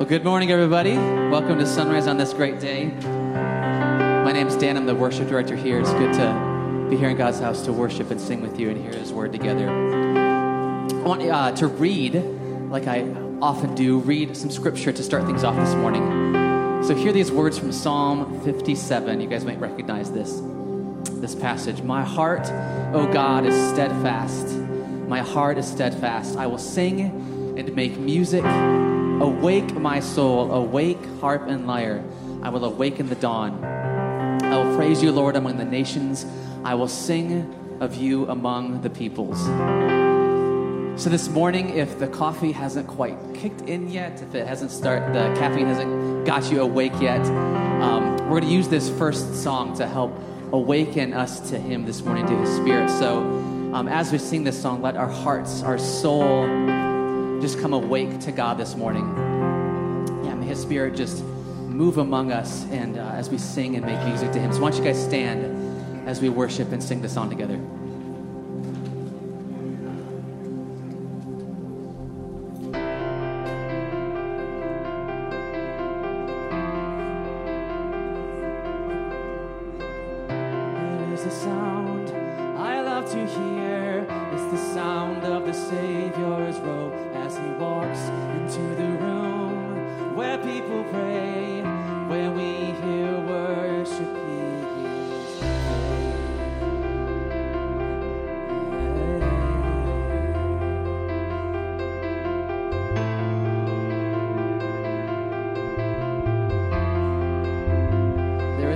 Well, good morning, everybody. Welcome to Sunrise on this great day. My name is Dan. I'm the worship director here. It's good to be here in God's house to worship and sing with you and hear His word together. I want uh, to read, like I often do, read some scripture to start things off this morning. So, hear these words from Psalm 57. You guys might recognize this, this passage. My heart, O God, is steadfast. My heart is steadfast. I will sing and make music Awake, my soul, awake, harp and lyre. I will awaken the dawn. I will praise you, Lord, among the nations. I will sing of you among the peoples. So this morning, if the coffee hasn't quite kicked in yet, if it hasn't started, the caffeine hasn't got you awake yet, um, we're going to use this first song to help awaken us to Him this morning, to His Spirit. So um, as we sing this song, let our hearts, our soul, just come awake to God this morning. Yeah, may His Spirit just move among us and uh, as we sing and make music to Him. So why don't you guys stand as we worship and sing the song together?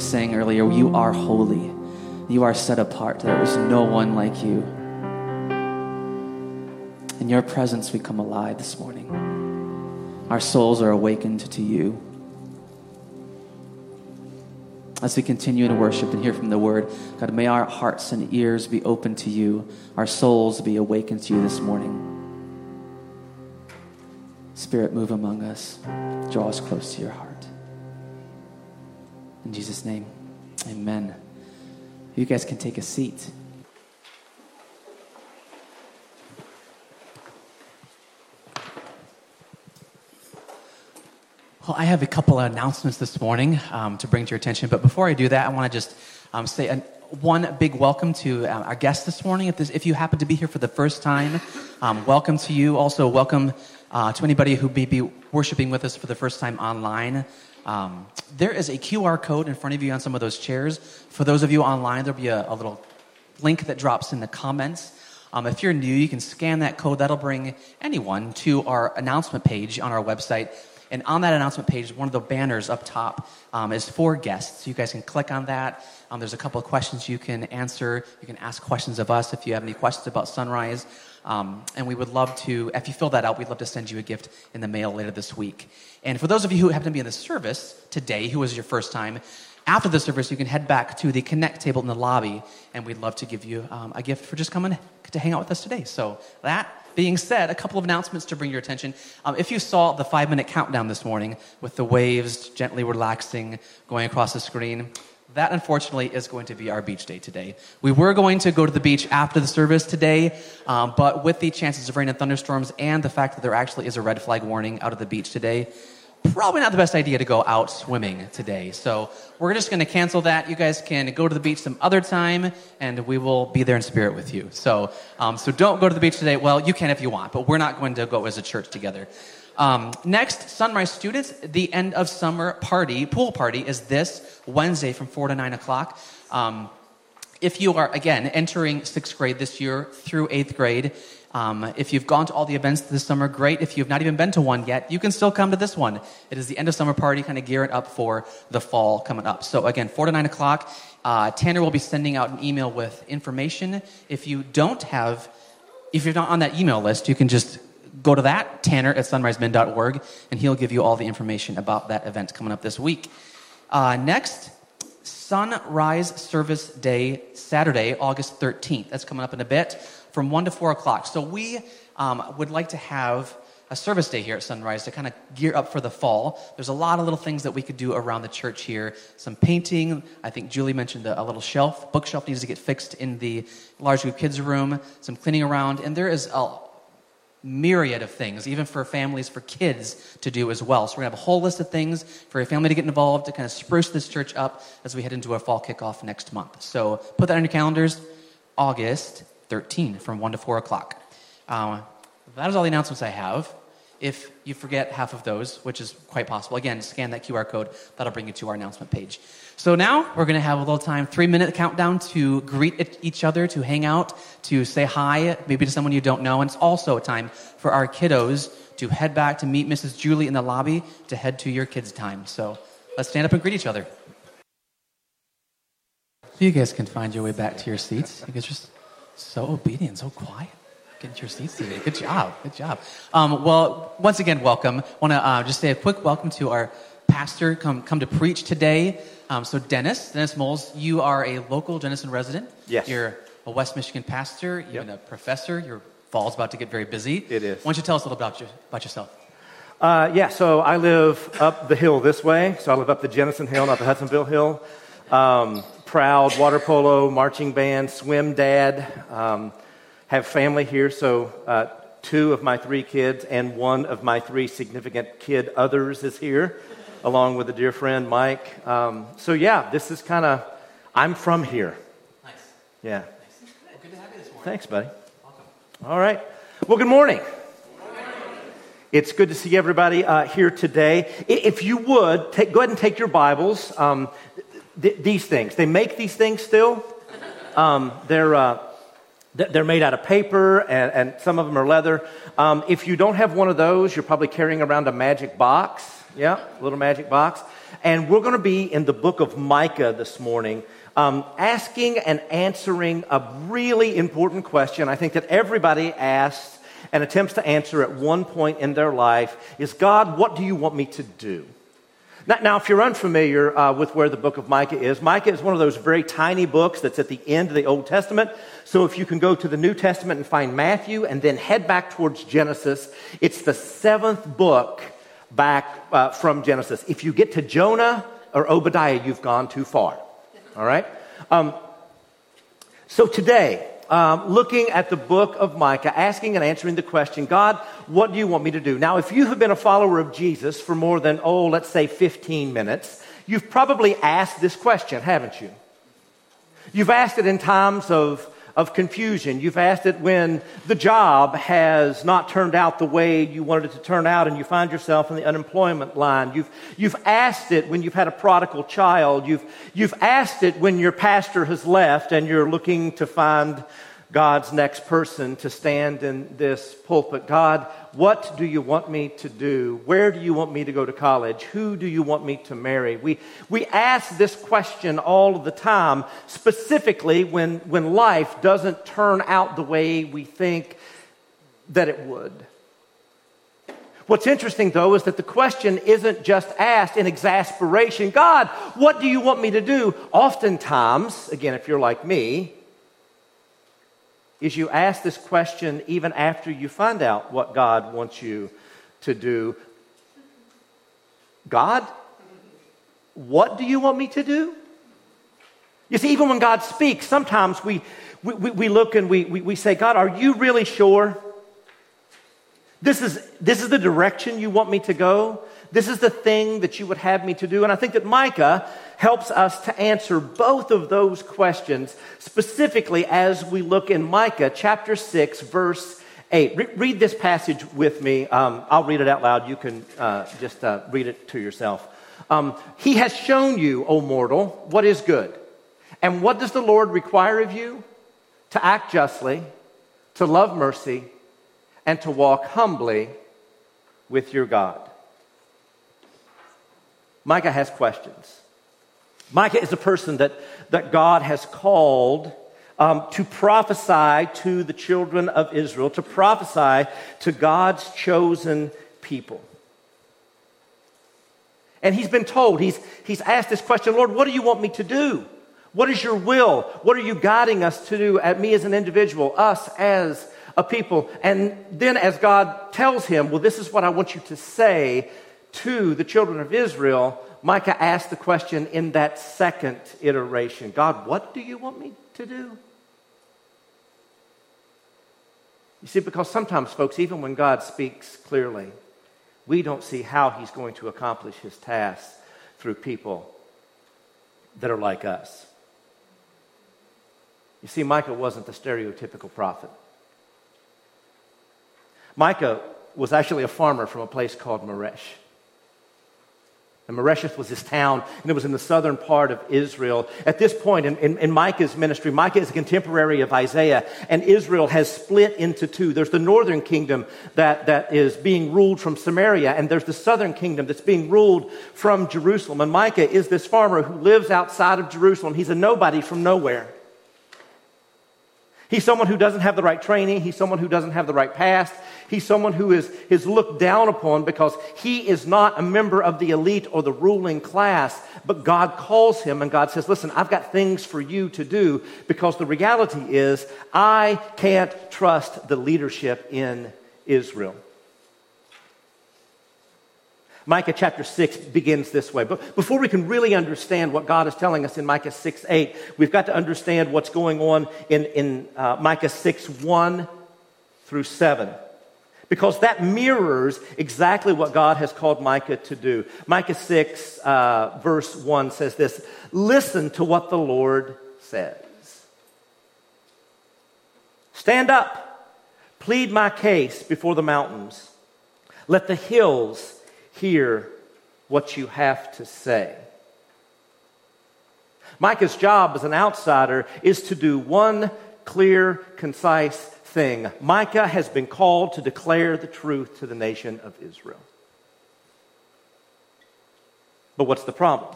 we sang earlier, you are holy. You are set apart. There is no one like you. In your presence, we come alive this morning. Our souls are awakened to you. As we continue to worship and hear from the word, God, may our hearts and ears be open to you, our souls be awakened to you this morning. Spirit, move among us, draw us close to your heart. In Jesus' name, amen. You guys can take a seat. Well, I have a couple of announcements this morning um, to bring to your attention. But before I do that, I want to just um, say an, one big welcome to uh, our guests this morning. If, this, if, you happen to be here for the first time, um, welcome to you. Also, welcome uh, to anybody who may be worshiping with us for the first time online. Um, there is a QR code in front of you on some of those chairs. For those of you online, there'll be a, a little link that drops in the comments. Um, if you're new, you can scan that code. That'll bring anyone to our announcement page on our website. And on that announcement page, one of the banners up top um, is for guests. So you guys can click on that. Um, there's a couple of questions you can answer. You can ask questions of us if you have any questions about Sunrise. Um, and we would love to, if you fill that out, we'd love to send you a gift in the mail later this week. And for those of you who happen to be in the service today, who was your first time, after the service, you can head back to the Connect table in the lobby, and we'd love to give you um, a gift for just coming to hang out with us today. So, that being said, a couple of announcements to bring your attention. Um, if you saw the five minute countdown this morning with the waves gently relaxing going across the screen, that unfortunately is going to be our beach day today. We were going to go to the beach after the service today, um, but with the chances of rain and thunderstorms and the fact that there actually is a red flag warning out of the beach today, probably not the best idea to go out swimming today. So we're just going to cancel that. You guys can go to the beach some other time, and we will be there in spirit with you. So, um, so don't go to the beach today. Well, you can if you want, but we're not going to go as a church together. Um, next, Sunrise students, the end of summer party, pool party, is this Wednesday from 4 to 9 o'clock. Um, if you are, again, entering sixth grade this year through eighth grade, um, if you've gone to all the events this summer, great. If you've not even been to one yet, you can still come to this one. It is the end of summer party, kind of gearing up for the fall coming up. So again, 4 to 9 o'clock. Uh, Tanner will be sending out an email with information. If you don't have, if you're not on that email list, you can just go to that, tanner at sunrisemen.org, and he'll give you all the information about that event coming up this week. Uh, next, Sunrise Service Day, Saturday, August 13th. That's coming up in a bit from 1 to 4 o'clock. So we um, would like to have a service day here at Sunrise to kind of gear up for the fall. There's a lot of little things that we could do around the church here. Some painting. I think Julie mentioned a, a little shelf. Bookshelf needs to get fixed in the large group kids room. Some cleaning around. And there is a myriad of things, even for families, for kids to do as well. So we're going to have a whole list of things for your family to get involved to kind of spruce this church up as we head into our fall kickoff next month. So put that on your calendars. August 13 from 1 to 4 o'clock. Um, that is all the announcements I have. If you forget half of those, which is quite possible, again, scan that QR code. That'll bring you to our announcement page. So now we're going to have a little time, three minute countdown to greet each other, to hang out, to say hi, maybe to someone you don't know. And it's also a time for our kiddos to head back to meet Mrs. Julie in the lobby to head to your kids' time. So let's stand up and greet each other. You guys can find your way back to your seats. You guys just so obedient, so quiet. Get your seats today. Good job. Good job. Um, well, once again, welcome. Want to uh, just say a quick welcome to our pastor come come to preach today. Um, so, Dennis, Dennis Moles, you are a local Jenison resident. Yes. You're a West Michigan pastor. You're yep. a professor. Your fall's about to get very busy. It is. Why don't you tell us a little about, about yourself? Uh, yeah, so I live up the hill this way. So I live up the Jenison Hill, not the Hudsonville Hill. Um, proud water polo, marching band, swim dad. Um, have family here, so uh, two of my three kids and one of my three significant kid others is here, along with a dear friend, Mike. Um, so, yeah, this is kind of, I'm from here. Nice. Yeah. Nice. Well, good to have you this morning. Thanks, buddy. Welcome. All right. Well, good morning. It's good to see everybody uh, here today. If you would, take, go ahead and take your Bibles. Um, th- these things, they make these things still. Um, they're, uh, they're made out of paper, and, and some of them are leather. Um, if you don't have one of those, you're probably carrying around a magic box. Yeah, little magic box. And we're going to be in the book of Micah this morning, um, asking and answering a really important question I think that everybody asks and attempts to answer at one point in their life is God, what do you want me to do? Now, now if you're unfamiliar uh, with where the book of Micah is, Micah is one of those very tiny books that's at the end of the Old Testament. So if you can go to the New Testament and find Matthew and then head back towards Genesis, it's the seventh book back uh, from Genesis. If you get to Jonah or Obadiah, you've gone too far. All right? Um, so today, um, looking at the book of Micah, asking and answering the question, God, what do you want me to do? Now, if you have been a follower of Jesus for more than, oh, let's say 15 minutes, you've probably asked this question, haven't you? You've asked it in times of of confusion. You've asked it when the job has not turned out the way you wanted it to turn out and you find yourself in the unemployment line. You've, you've asked it when you've had a prodigal child. You've, you've asked it when your pastor has left and you're looking to find God's next person to stand in this pulpit. God, what do you want me to do? Where do you want me to go to college? Who do you want me to marry? We, we ask this question all the time, specifically when, when life doesn't turn out the way we think that it would. What's interesting, though, is that the question isn't just asked in exasperation God, what do you want me to do? Oftentimes, again, if you're like me, is you ask this question even after you find out what God wants you to do. God, what do you want me to do? You see, even when God speaks, sometimes we, we, we look and we, we, we say, God, are you really sure? This is, this is the direction you want me to go? This is the thing that you would have me to do. And I think that Micah helps us to answer both of those questions, specifically as we look in Micah chapter 6, verse 8. Re- read this passage with me. Um, I'll read it out loud. You can uh, just uh, read it to yourself. Um, he has shown you, O mortal, what is good. And what does the Lord require of you? To act justly, to love mercy, and to walk humbly with your God. Micah has questions. Micah is a person that, that God has called um, to prophesy to the children of Israel, to prophesy to God's chosen people. And he's been told, he's, he's asked this question Lord, what do you want me to do? What is your will? What are you guiding us to do at me as an individual, us as a people? And then as God tells him, well, this is what I want you to say, to the children of Israel, Micah asked the question in that second iteration God, what do you want me to do? You see, because sometimes, folks, even when God speaks clearly, we don't see how he's going to accomplish his tasks through people that are like us. You see, Micah wasn't the stereotypical prophet. Micah was actually a farmer from a place called Maresh. And Moresheth was this town, and it was in the southern part of Israel. At this point in, in, in, Micah's ministry, Micah is a contemporary of Isaiah, and Israel has split into two. There's the northern kingdom that, that is being ruled from Samaria, and there's the southern kingdom that's being ruled from Jerusalem. And Micah is this farmer who lives outside of Jerusalem. He's a nobody from nowhere. He's someone who doesn't have the right training. He's someone who doesn't have the right past. He's someone who is, is looked down upon because he is not a member of the elite or the ruling class. But God calls him and God says, Listen, I've got things for you to do because the reality is I can't trust the leadership in Israel. Micah chapter 6 begins this way. But before we can really understand what God is telling us in Micah 6 8, we've got to understand what's going on in, in uh, Micah 6 1 through 7. Because that mirrors exactly what God has called Micah to do. Micah 6, uh, verse 1 says this Listen to what the Lord says. Stand up, plead my case before the mountains. Let the hills hear what you have to say. Micah's job as an outsider is to do one clear, concise thing. Micah has been called to declare the truth to the nation of Israel. But what's the problem?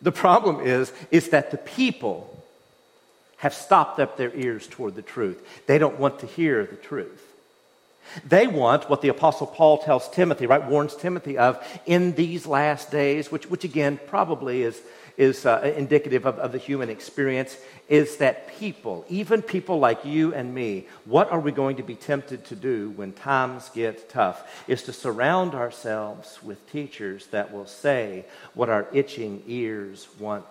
The problem is, is that the people have stopped up their ears toward the truth. They don't want to hear the truth. They want what the Apostle Paul tells Timothy, right? Warns Timothy of in these last days, which, which again probably is, is uh, indicative of, of the human experience, is that people, even people like you and me, what are we going to be tempted to do when times get tough? Is to surround ourselves with teachers that will say what our itching ears want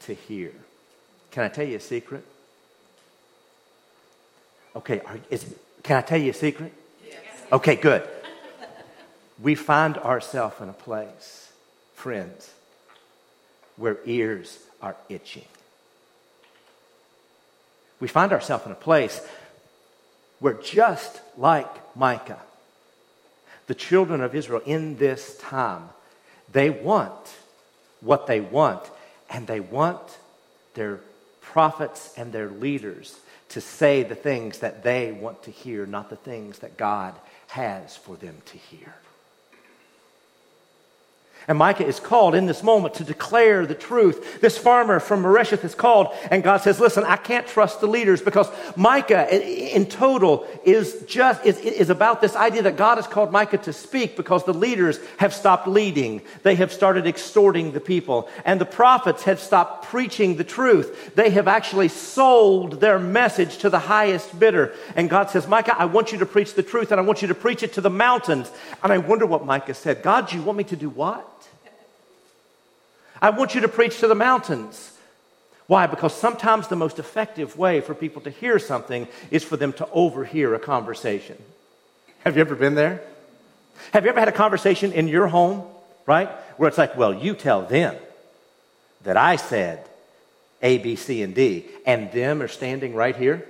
to hear. Can I tell you a secret? Okay, are, is, can I tell you a secret? Yes. Okay, good. We find ourselves in a place, friends, where ears are itching. We find ourselves in a place where, just like Micah, the children of Israel in this time, they want what they want, and they want their prophets and their leaders to say the things that they want to hear, not the things that God has for them to hear. And Micah is called in this moment to declare the truth. This farmer from Moresheth is called, and God says, Listen, I can't trust the leaders because Micah, in total, is just is, is about this idea that God has called Micah to speak because the leaders have stopped leading. They have started extorting the people. And the prophets have stopped preaching the truth. They have actually sold their message to the highest bidder. And God says, Micah, I want you to preach the truth, and I want you to preach it to the mountains. And I wonder what Micah said. God, you want me to do what? I want you to preach to the mountains. Why? Because sometimes the most effective way for people to hear something is for them to overhear a conversation. Have you ever been there? Have you ever had a conversation in your home, right? Where it's like, well, you tell them that I said A, B, C, and D, and them are standing right here?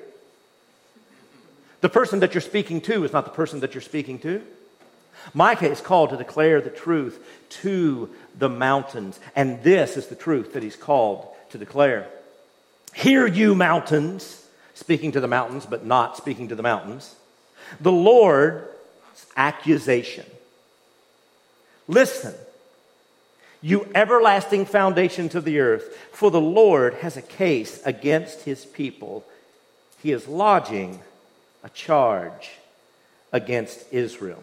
The person that you're speaking to is not the person that you're speaking to. Micah is called to declare the truth to the mountains. And this is the truth that he's called to declare. Hear you, mountains, speaking to the mountains, but not speaking to the mountains. The Lord's accusation. Listen, you everlasting foundations of the earth, for the Lord has a case against his people. He is lodging a charge against Israel.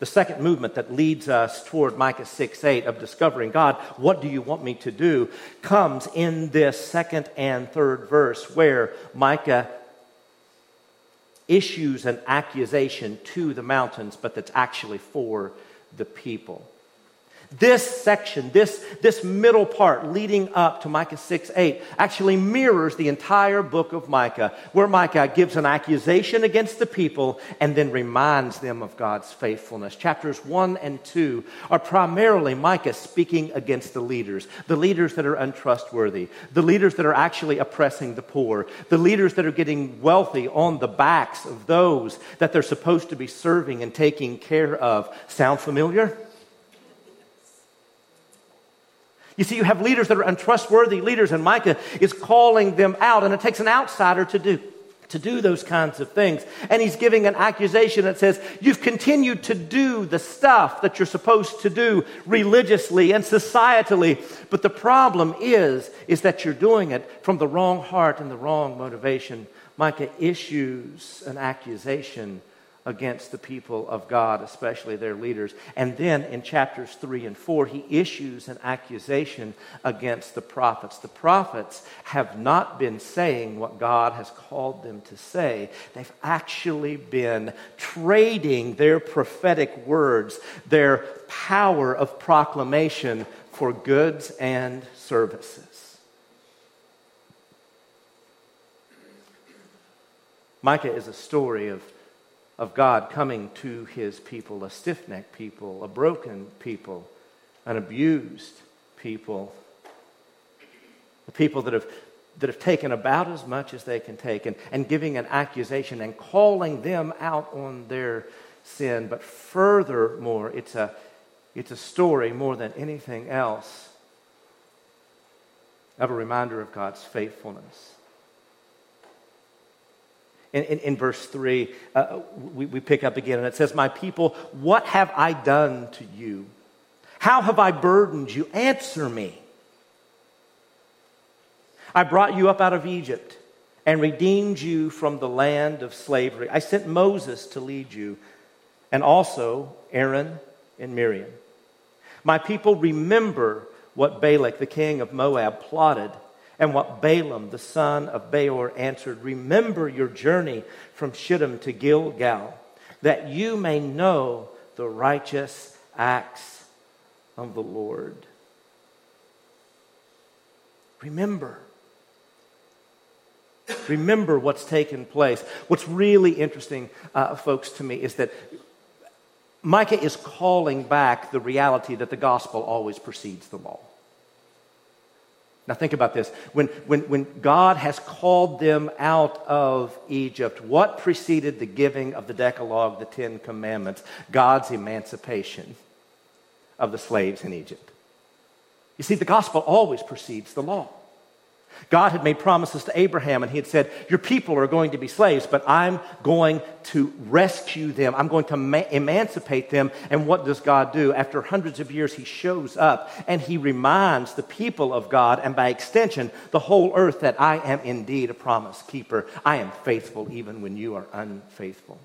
The second movement that leads us toward Micah 6 8 of discovering God, what do you want me to do, comes in this second and third verse where Micah issues an accusation to the mountains, but that's actually for the people. This section, this, this middle part leading up to Micah 6 8, actually mirrors the entire book of Micah, where Micah gives an accusation against the people and then reminds them of God's faithfulness. Chapters 1 and 2 are primarily Micah speaking against the leaders, the leaders that are untrustworthy, the leaders that are actually oppressing the poor, the leaders that are getting wealthy on the backs of those that they're supposed to be serving and taking care of. Sound familiar? You see, you have leaders that are untrustworthy leaders, and Micah is calling them out, and it takes an outsider to do. To do those kinds of things. And he's giving an accusation that says, You've continued to do the stuff that you're supposed to do religiously and societally. But the problem is, is that you're doing it from the wrong heart and the wrong motivation. Micah issues an accusation against the people of God, especially their leaders. And then in chapters 3 and 4, he issues an accusation against the prophets. The prophets have not been saying what God has called them to say, they've actually been trading their prophetic words, their power of proclamation, for goods and services. Micah is a story of of God coming to his people, a stiff necked people, a broken people, an abused people, the people that have that have taken about as much as they can take and, and giving an accusation and calling them out on their sin. But furthermore, it's a, it's a story more than anything else of a reminder of God's faithfulness. In, in, in verse 3, uh, we, we pick up again, and it says, My people, what have I done to you? How have I burdened you? Answer me. I brought you up out of Egypt and redeemed you from the land of slavery. I sent Moses to lead you, and also Aaron and Miriam. My people remember what Balak, the king of Moab, plotted, and what Balaam, the son of Beor, answered. Remember your journey from Shittim to Gilgal, that you may know the righteous acts of the Lord. Remember. Remember what's taken place. What's really interesting, uh, folks, to me is that Micah is calling back the reality that the gospel always precedes the law. Now, think about this. When, when, when God has called them out of Egypt, what preceded the giving of the Decalogue, the Ten Commandments? God's emancipation of the slaves in Egypt. You see, the gospel always precedes the law. God had made promises to Abraham and he had said, Your people are going to be slaves, but I'm going to rescue them. I'm going to ma- emancipate them. And what does God do? After hundreds of years, he shows up and he reminds the people of God and by extension, the whole earth that I am indeed a promise keeper. I am faithful even when you are unfaithful.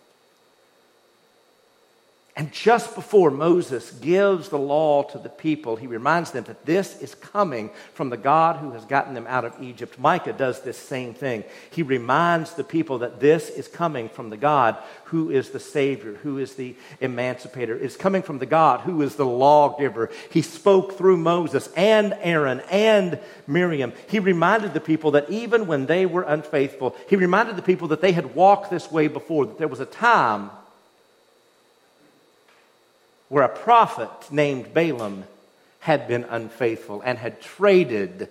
And just before Moses gives the law to the people, he reminds them that this is coming from the God who has gotten them out of Egypt. Micah does this same thing. He reminds the people that this is coming from the God who is the Savior, who is the emancipator. It's coming from the God who is the lawgiver. He spoke through Moses and Aaron and Miriam. He reminded the people that even when they were unfaithful, he reminded the people that they had walked this way before, that there was a time where a prophet named Balaam had been unfaithful and had traded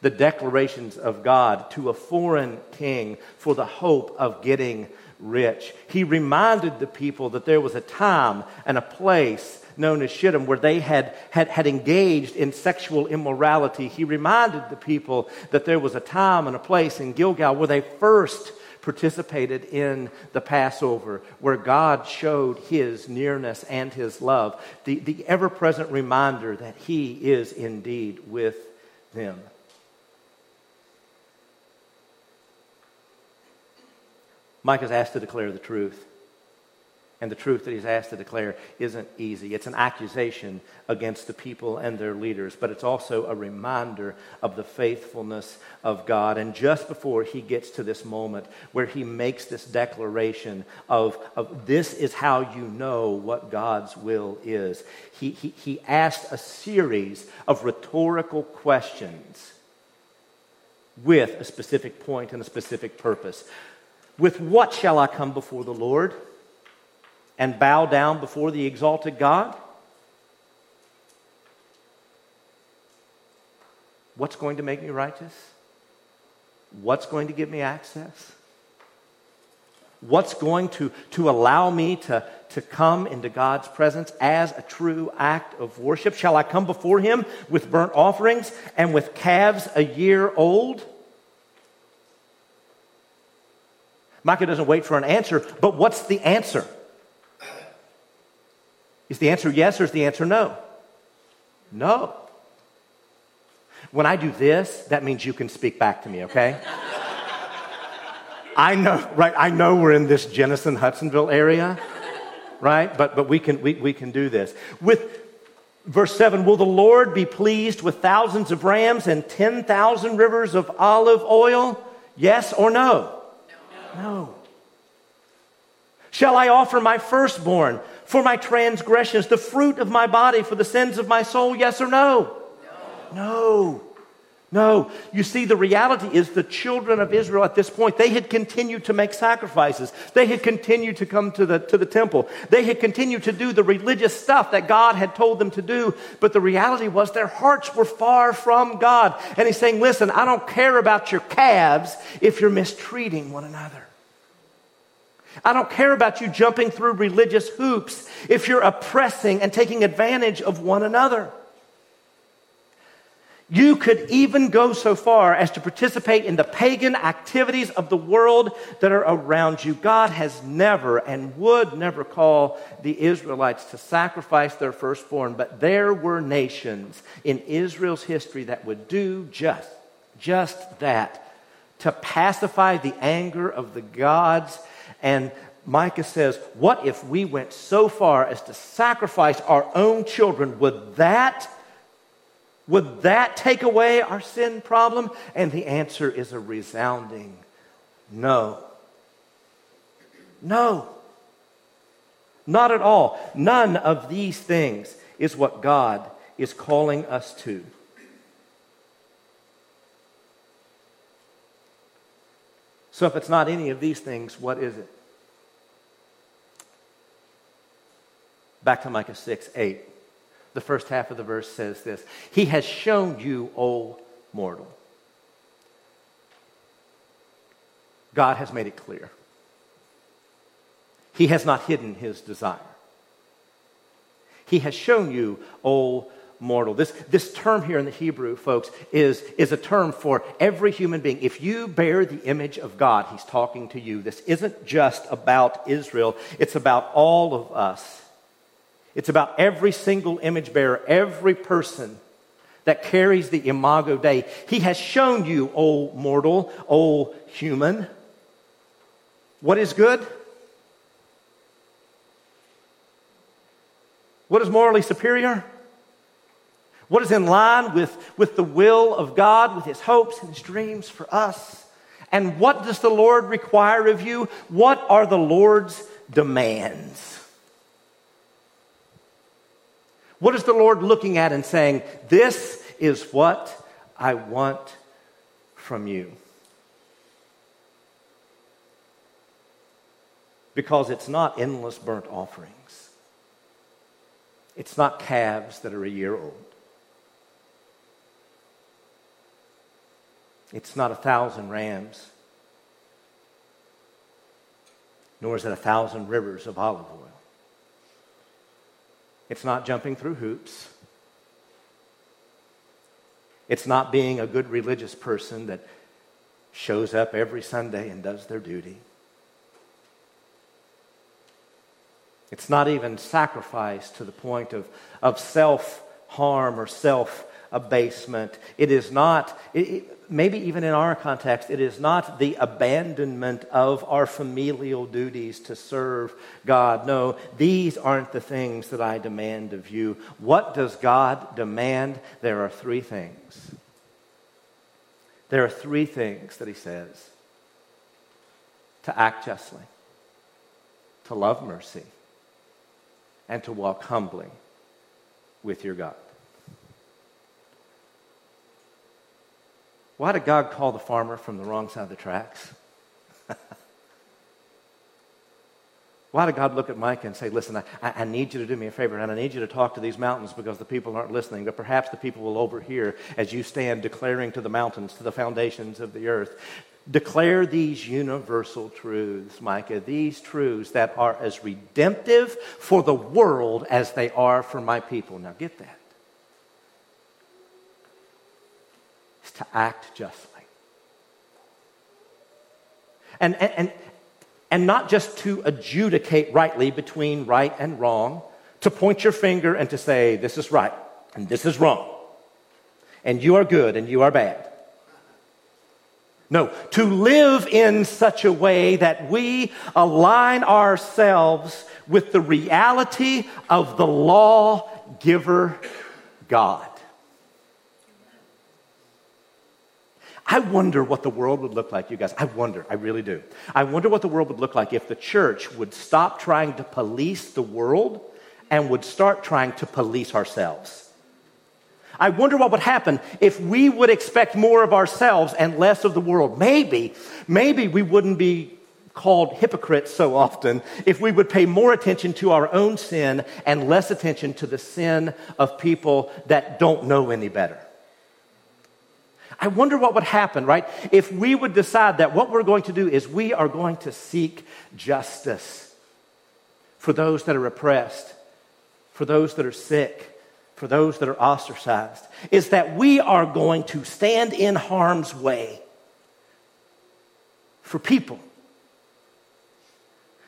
the declarations of God to a foreign king for the hope of getting rich. He reminded the people that there was a time and a place known as Shittim where they had, had, had engaged in sexual immorality. He reminded the people that there was a time and a place in Gilgal where they first participated in the Passover, where God showed his nearness and his love, the, the ever present reminder that he is indeed with them. Micah is asked to declare the truth and the truth that he's asked to declare isn't easy. It's an accusation against the people and their leaders, but it's also a reminder of the faithfulness of God. And just before he gets to this moment where he makes this declaration of, of this is how you know what God's will is, he, he, he asked a series of rhetorical questions with a specific point and a specific purpose. With what shall I come before the Lord? And bow down before the exalted God? What's going to make me righteous? What's going to give me access? What's going to, to allow me to, to come into God's presence as a true act of worship? Shall I come before Him with burnt offerings and with calves a year old? Micah doesn't wait for an answer, but what's the answer? Is the answer yes or is the answer no? No. When I do this, that means you can speak back to me, okay? I know, right? I know we're in this Jenison Hudsonville area, right? But, but we, can, we, we can do this. With verse 7 Will the Lord be pleased with thousands of rams and 10,000 rivers of olive oil? Yes or no? No. no. Shall I offer my firstborn for my transgressions, the fruit of my body for the sins of my soul? Yes or no? No. no. No, you see, the reality is the children of Israel at this point, they had continued to make sacrifices. They had continued to come to the, to the temple. They had continued to do the religious stuff that God had told them to do. But the reality was their hearts were far from God. And he's saying, listen, I don't care about your calves if you're mistreating one another. I don't care about you jumping through religious hoops if you're oppressing and taking advantage of one another. You could even go so far as to participate in the pagan activities of the world that are around you. God has never and would never call the Israelites to sacrifice their firstborn, but there were nations in Israel's history that would do just, just that to pacify the anger of the gods. And Micah says, What if we went so far as to sacrifice our own children? Would that would that take away our sin problem? And the answer is a resounding no. No. Not at all. None of these things is what God is calling us to. So, if it's not any of these things, what is it? Back to Micah 6 8 the first half of the verse says this He has shown you, O mortal. God has made it clear. He has not hidden his desire. He has shown you, O mortal. This, this term here in the Hebrew, folks, is, is a term for every human being. If you bear the image of God, he's talking to you. This isn't just about Israel, it's about all of us. It's about every single image bearer, every person that carries the imago Dei. He has shown you, O mortal, O human, what is good, what is morally superior, what is in line with, with the will of God, with his hopes and his dreams for us. And what does the Lord require of you? What are the Lord's demands? What is the Lord looking at and saying, This is what I want from you? Because it's not endless burnt offerings, it's not calves that are a year old, it's not a thousand rams, nor is it a thousand rivers of olive oil. It's not jumping through hoops. It's not being a good religious person that shows up every Sunday and does their duty. It's not even sacrifice to the point of, of self harm or self abasement. It is not, it, maybe even in our context, it is not the abandonment of our familial duties to serve God. No, these aren't the things that I demand of you. What does God demand? There are three things. There are three things that He says to act justly, to love mercy, and to walk humbly with your God. Why did God call the farmer from the wrong side of the tracks? Why did God look at Micah and say, Listen, I, I, need you to do me a favor, and I need you to talk to these mountains because the people aren't listening, but perhaps the people will overhear as you stand declaring to the mountains, to the foundations of the earth. Declare these universal truths, Micah, these truths that are as redemptive for the world as they are for my people. Now get that. To act justly. And, and, and not just to adjudicate rightly between right and wrong, to point your finger and to say, this is right and this is wrong, and you are good and you are bad. No, to live in such a way that we align ourselves with the reality of the lawgiver God. I wonder what the world would look like, you guys. I wonder, I really do. I wonder what the world would look like if the church would stop trying to police the world and would start trying to police ourselves. I wonder what would happen if we would expect more of ourselves and less of the world. Maybe, maybe we wouldn't be called hypocrites so often if we would pay more attention to our own sin and less attention to the sin of people that don't know any better. I wonder what would happen, right, if we would decide that what we're going to do is we are going to seek justice for those that are oppressed, for those that are sick, for those that are ostracized, is that we are going to stand in harm's way for people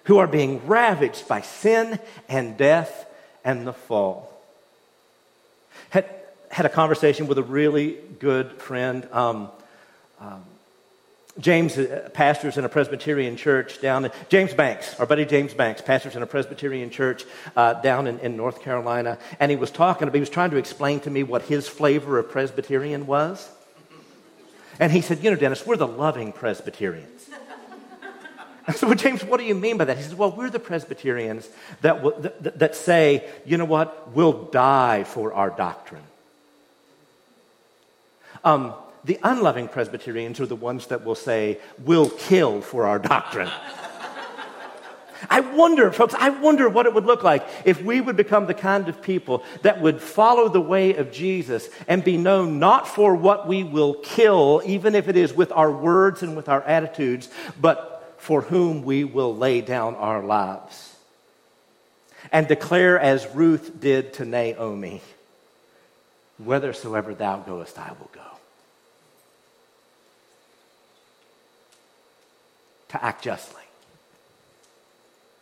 who are being ravaged by sin and death and the fall. Had a conversation with a really good friend. Um, um, James uh, pastors in a Presbyterian church down in James Banks, our buddy James Banks, pastors in a Presbyterian church uh, down in, in North Carolina, and he was talking. He was trying to explain to me what his flavor of Presbyterian was, and he said, "You know, Dennis, we're the loving Presbyterians." I said, Well, James, what do you mean by that? He says, Well, we're the Presbyterians that, that, that say, you know what, we'll die for our doctrine. Um, the unloving Presbyterians are the ones that will say, we'll kill for our doctrine. I wonder, folks, I wonder what it would look like if we would become the kind of people that would follow the way of Jesus and be known not for what we will kill, even if it is with our words and with our attitudes, but for whom we will lay down our lives. And declare as Ruth did to Naomi, whithersoever thou goest, I will go. To act justly,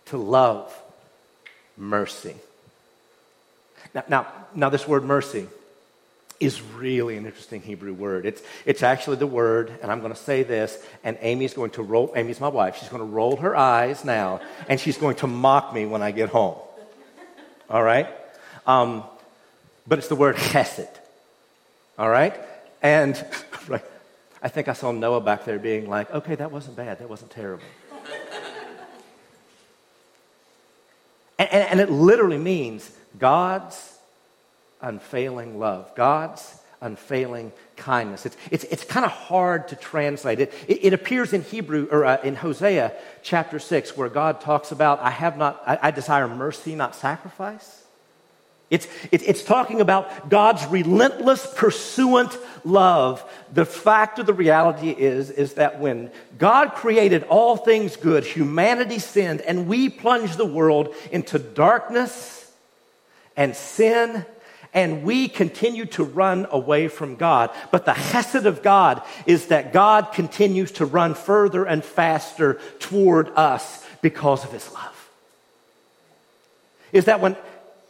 to love mercy. Now, now, now this word mercy is really an interesting Hebrew word. It's, it's actually the word, and I'm going to say this, and Amy's going to roll, Amy's my wife, she's going to roll her eyes now, and she's going to mock me when I get home. All right? Um, but it's the word chesed. All right? And, right, I think I saw Noah back there being like, okay, that wasn't bad. That wasn't terrible. and, and, and, it literally means God's unfailing love, God's unfailing kindness. It's, it's, it's kind of hard to translate. It, it, it appears in Hebrew, or uh, in Hosea chapter 6, where God talks about, I have not, I, I desire mercy, not sacrifice. It's, it's talking about God's relentless, pursuant love. The fact of the reality is, is that when God created all things good, humanity sinned, and we plunged the world into darkness and sin, and we continue to run away from God. But the hesed of God is that God continues to run further and faster toward us because of his love. Is that when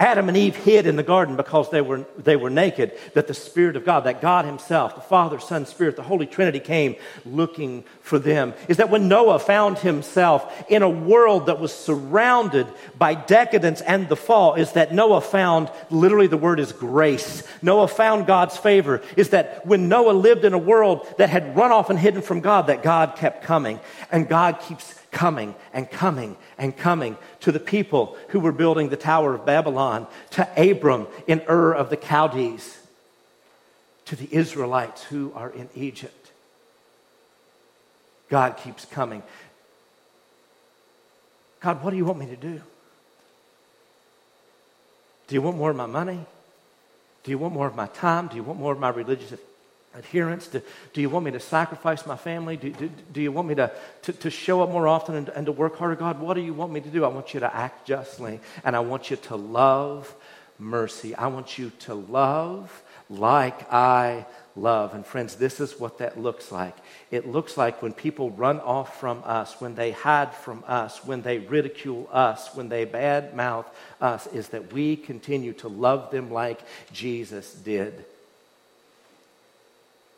Adam and Eve hid in the garden because they were, they were naked, that the Spirit of God, that God Himself, the Father, Son, Spirit, the Holy Trinity came looking for them. Is that when Noah found himself in a world that was surrounded by decadence and the fall, is that Noah found, literally the word is grace. Noah found God's favor. Is that when Noah lived in a world that had run off and hidden from God, that God kept coming. And God keeps coming and coming and coming to the people who were building the Tower of Babylon, to Abram in Ur of the Chaldees, to the Israelites who are in Egypt. God keeps coming. God, what do you want me to do? Do you want more of my money? Do you want more of my time? Do you want more of my religious adherence? Do, do you want me to sacrifice my family? Do, do, do you want me to, to, to, show up more often and, and to work harder? God, what do you want me to do? I want you to act justly, and I want you to love mercy. I want you to love like I love. And friends, this is what that looks like. It looks like when people run off from us, when they hide from us, when they ridicule us, when they badmouth us, is that we continue to love them like Jesus did.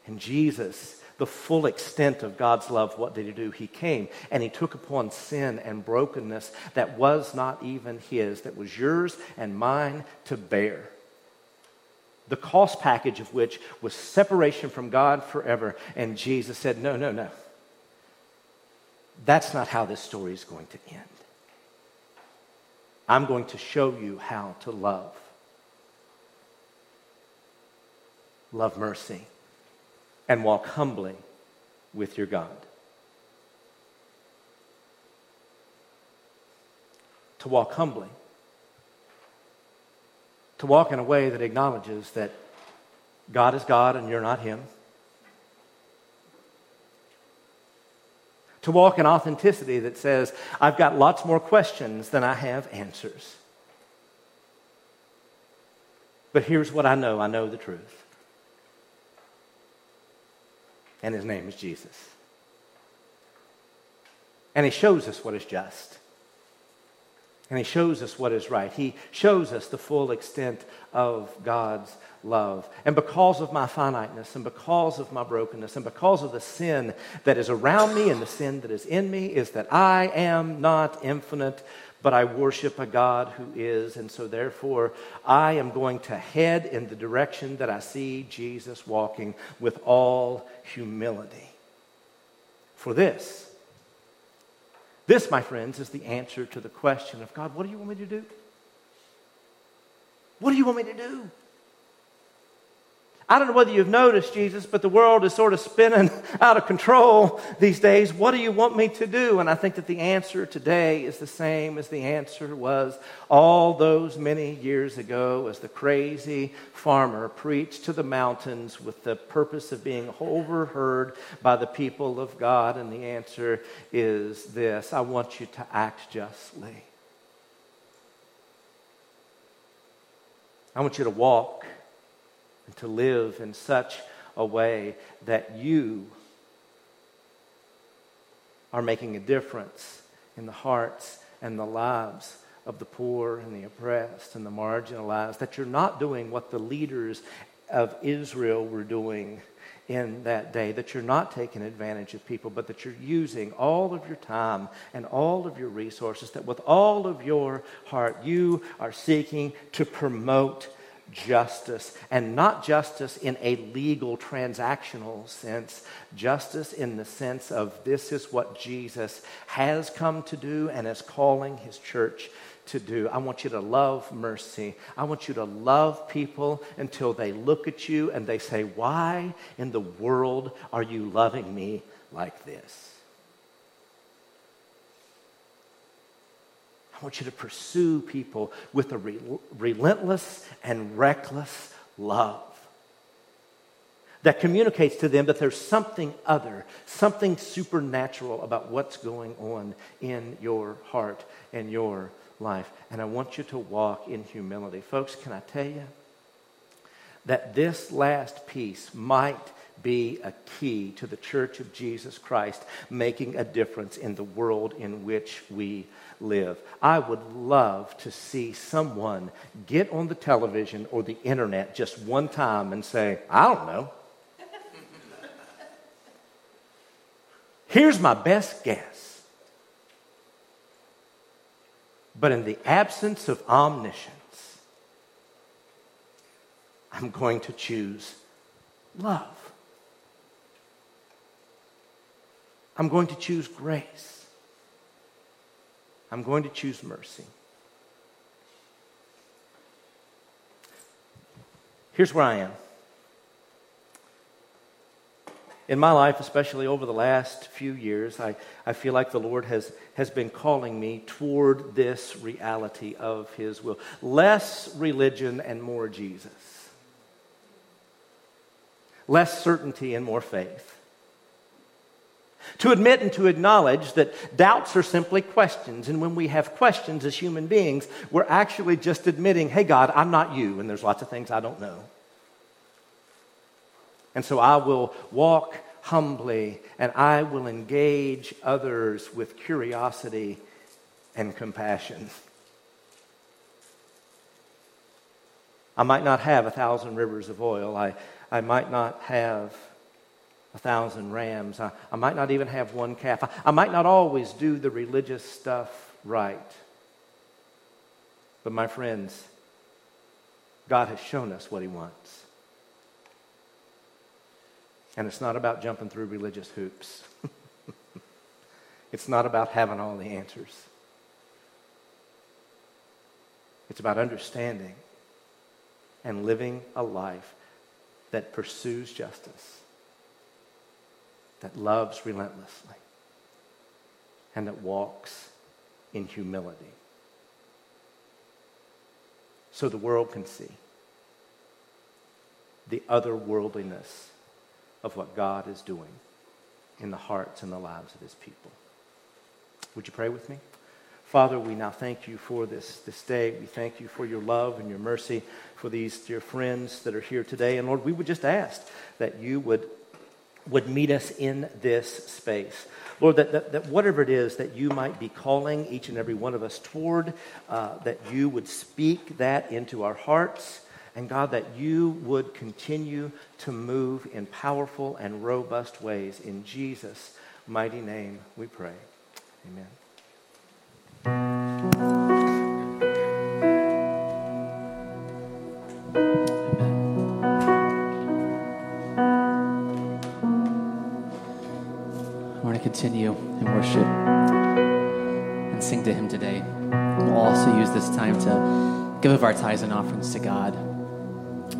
And Jesus, the full extent of God's love, what did he do? He came and he took upon sin and brokenness that was not even his, that was yours and mine to bear. The cost package of which was separation from God forever. And Jesus said, No, no, no. That's not how this story is going to end. I'm going to show you how to love. love mercy, and walk humbly with your God. To walk humbly. To walk in a way that acknowledges that God is God and you're not Him. To walk in authenticity that says, I've got lots more questions than I have answers. But here's what I know I know the truth. And his name is Jesus. And he shows us what is just. And he shows us what is right. He shows us the full extent of God's love. And because of my finiteness, and because of my brokenness, and because of the sin that is around me and the sin that is in me, is that I am not infinite, but I worship a God who is. And so, therefore, I am going to head in the direction that I see Jesus walking with all humility. For this, this, my friends, is the answer to the question of God, what do you want me to do? What do you want me to do? I don't know whether you've noticed, Jesus, but the world is sort of spinning out of control these days. What do you want me to do? And I think that the answer today is the same as the answer was all those many years ago as the crazy farmer preached to the mountains with the purpose of being overheard by the people of God. And the answer is this I want you to act justly. I want you to walk and to live in such a way that you are making a difference in the hearts and the lives of the poor and the oppressed and the marginalized, that you're not doing what the leaders of Israel were doing in that day, that you're not taking advantage of people, but that you're using all of your time and all of your resources, that with all of your heart, you are seeking to promote justice, and not justice in a legal transactional sense, justice in the sense of this is what Jesus has come to do and is calling his church to do. I want you to love mercy. I want you to love people until they look at you and they say, Why in the world are you loving me like this? I want you to pursue people with a re- relentless and reckless love that communicates to them that there's something other, something supernatural about what's going on in your heart and your life. And I want you to walk in humility. Folks, can I tell you that this last piece might be a key to the church of Jesus Christ making a difference in the world in which we live. I would love to see someone get on the television or the internet just one time and say, I don't know. Here's my best guess. But in the absence of omniscience, I'm going to choose love. I'm going to choose grace. I'm going to choose mercy. Here's where I am. In my life, especially over the last few years, I, I feel like the Lord has, has been calling me toward this reality of His will. Less religion and more Jesus. Less certainty and more faith. To admit and to acknowledge that doubts are simply questions. And when we have questions as human beings, we're actually just admitting, hey, God, I'm not you, and there's lots of things I don't know. And so I will walk humbly and I will engage others with curiosity and compassion. I might not have a thousand rivers of oil. I, I might not have a thousand rams. I, I might not even have one calf. I, I might not always do the religious stuff right. But my friends, God has shown us what He wants. And it's not about jumping through religious hoops. it's not about having all the answers. It's about understanding and living a life that pursues justice, that loves relentlessly, and that walks in humility. So the world can see the otherworldliness of what God is doing in the hearts and the lives of his people. Would you pray with me? Father, we now thank you for this, this day. We thank you for your love and your mercy for these dear friends that are here today. And Lord, we would just ask that you would, would meet us in this space. Lord, that, that, that whatever it is that you might be calling each and every one of us toward, uh, that you would speak that into our hearts. And God, that you would continue to move in powerful and robust ways. In Jesus' mighty name we pray. Amen. In worship and sing to Him today. We'll also use this time to give of our tithes and offerings to God,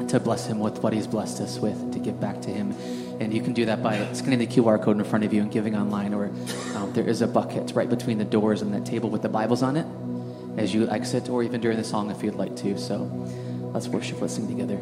to bless Him with what He's blessed us with, to give back to Him. And you can do that by scanning the QR code in front of you and giving online, or um, there is a bucket right between the doors and that table with the Bibles on it as you exit, or even during the song if you'd like to. So let's worship, let's sing together.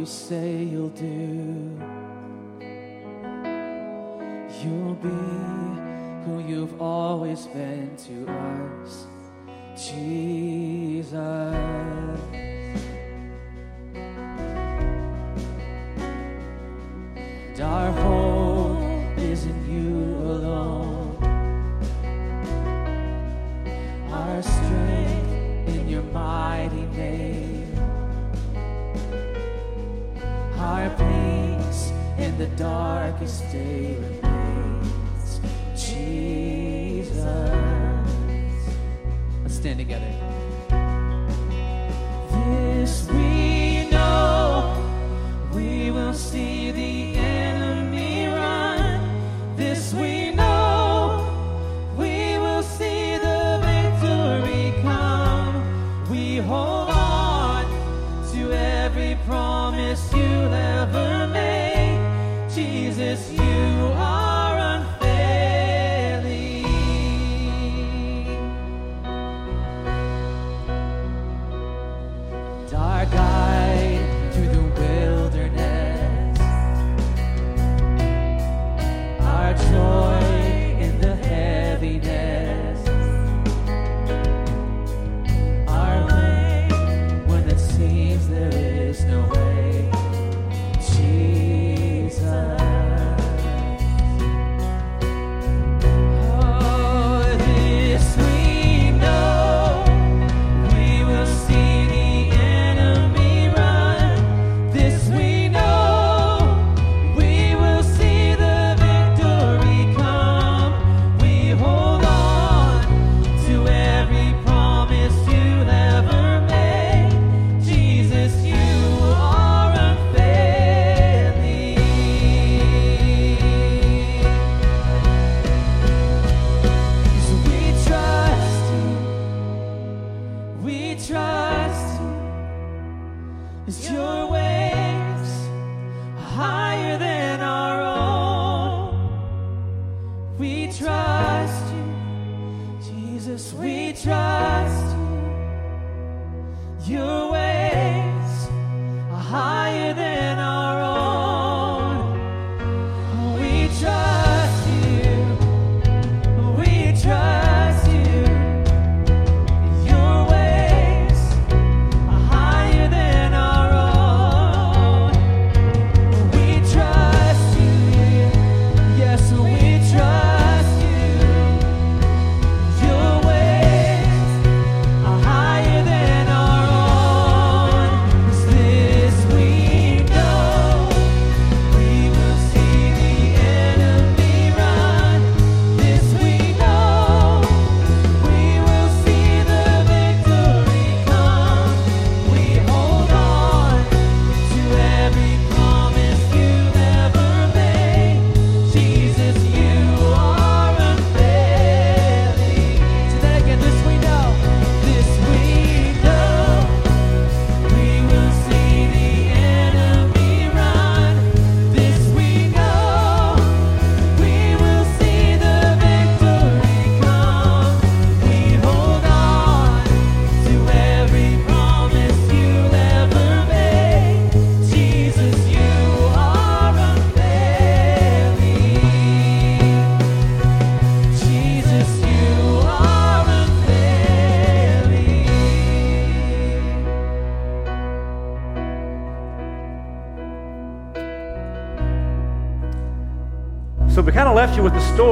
You say you'll do. You'll be who you've always been to us, our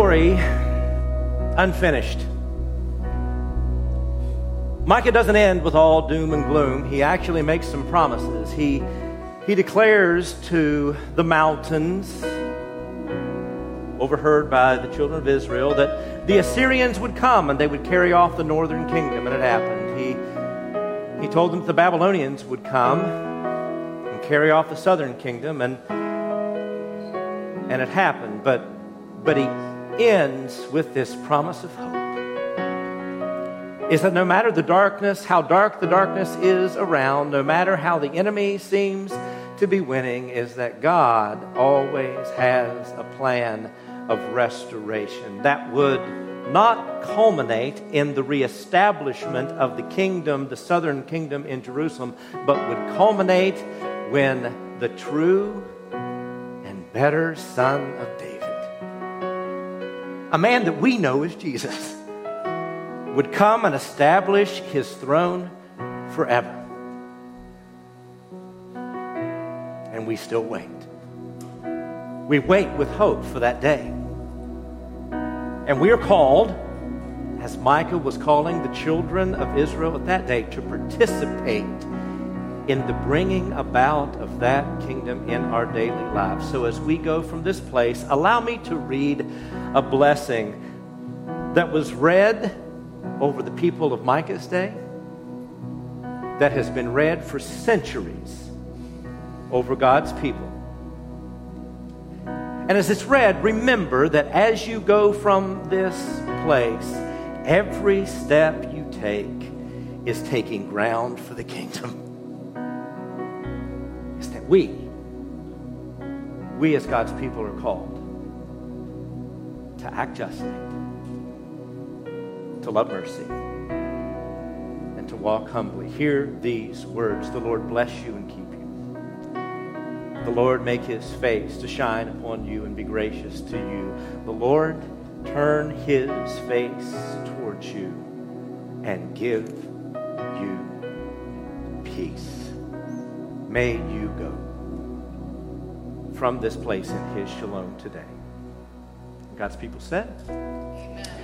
story unfinished. Micah doesn't end with all doom and gloom. He actually makes some promises. He, he declares to the mountains, overheard by the children of Israel, that the Assyrians would come and they would carry off the northern kingdom, and it happened. He, he told them that the Babylonians would come and carry off the southern kingdom, and, and it happened. But, but he ends with this promise of hope. Is that no matter the darkness, how dark the darkness is around, no matter how the enemy seems to be winning, is that God always has a plan of restoration that would not culminate in the reestablishment of the kingdom, the southern kingdom in Jerusalem, but would culminate when the true and better Son of a man that we know as Jesus, would come and establish his throne forever. And we still wait. We wait with hope for that day. And we are called, as Micah was calling the children of Israel at that day, to participate in the bringing about of that kingdom in our daily lives. So as we go from this place, allow me to read a blessing that was read over the people of Micah's day that has been read for centuries over God's people. And as it's read, remember that as you go from this place, every step you take is taking ground for the kingdom. We, we as God's people are called to act justly to love mercy, and to walk humbly. Hear these words The Lord bless you and keep you. The Lord make his face to shine upon you and be gracious to you. The Lord turn his face towards you and give you peace. May you go from this place in his shalom today. God's people said, Amen.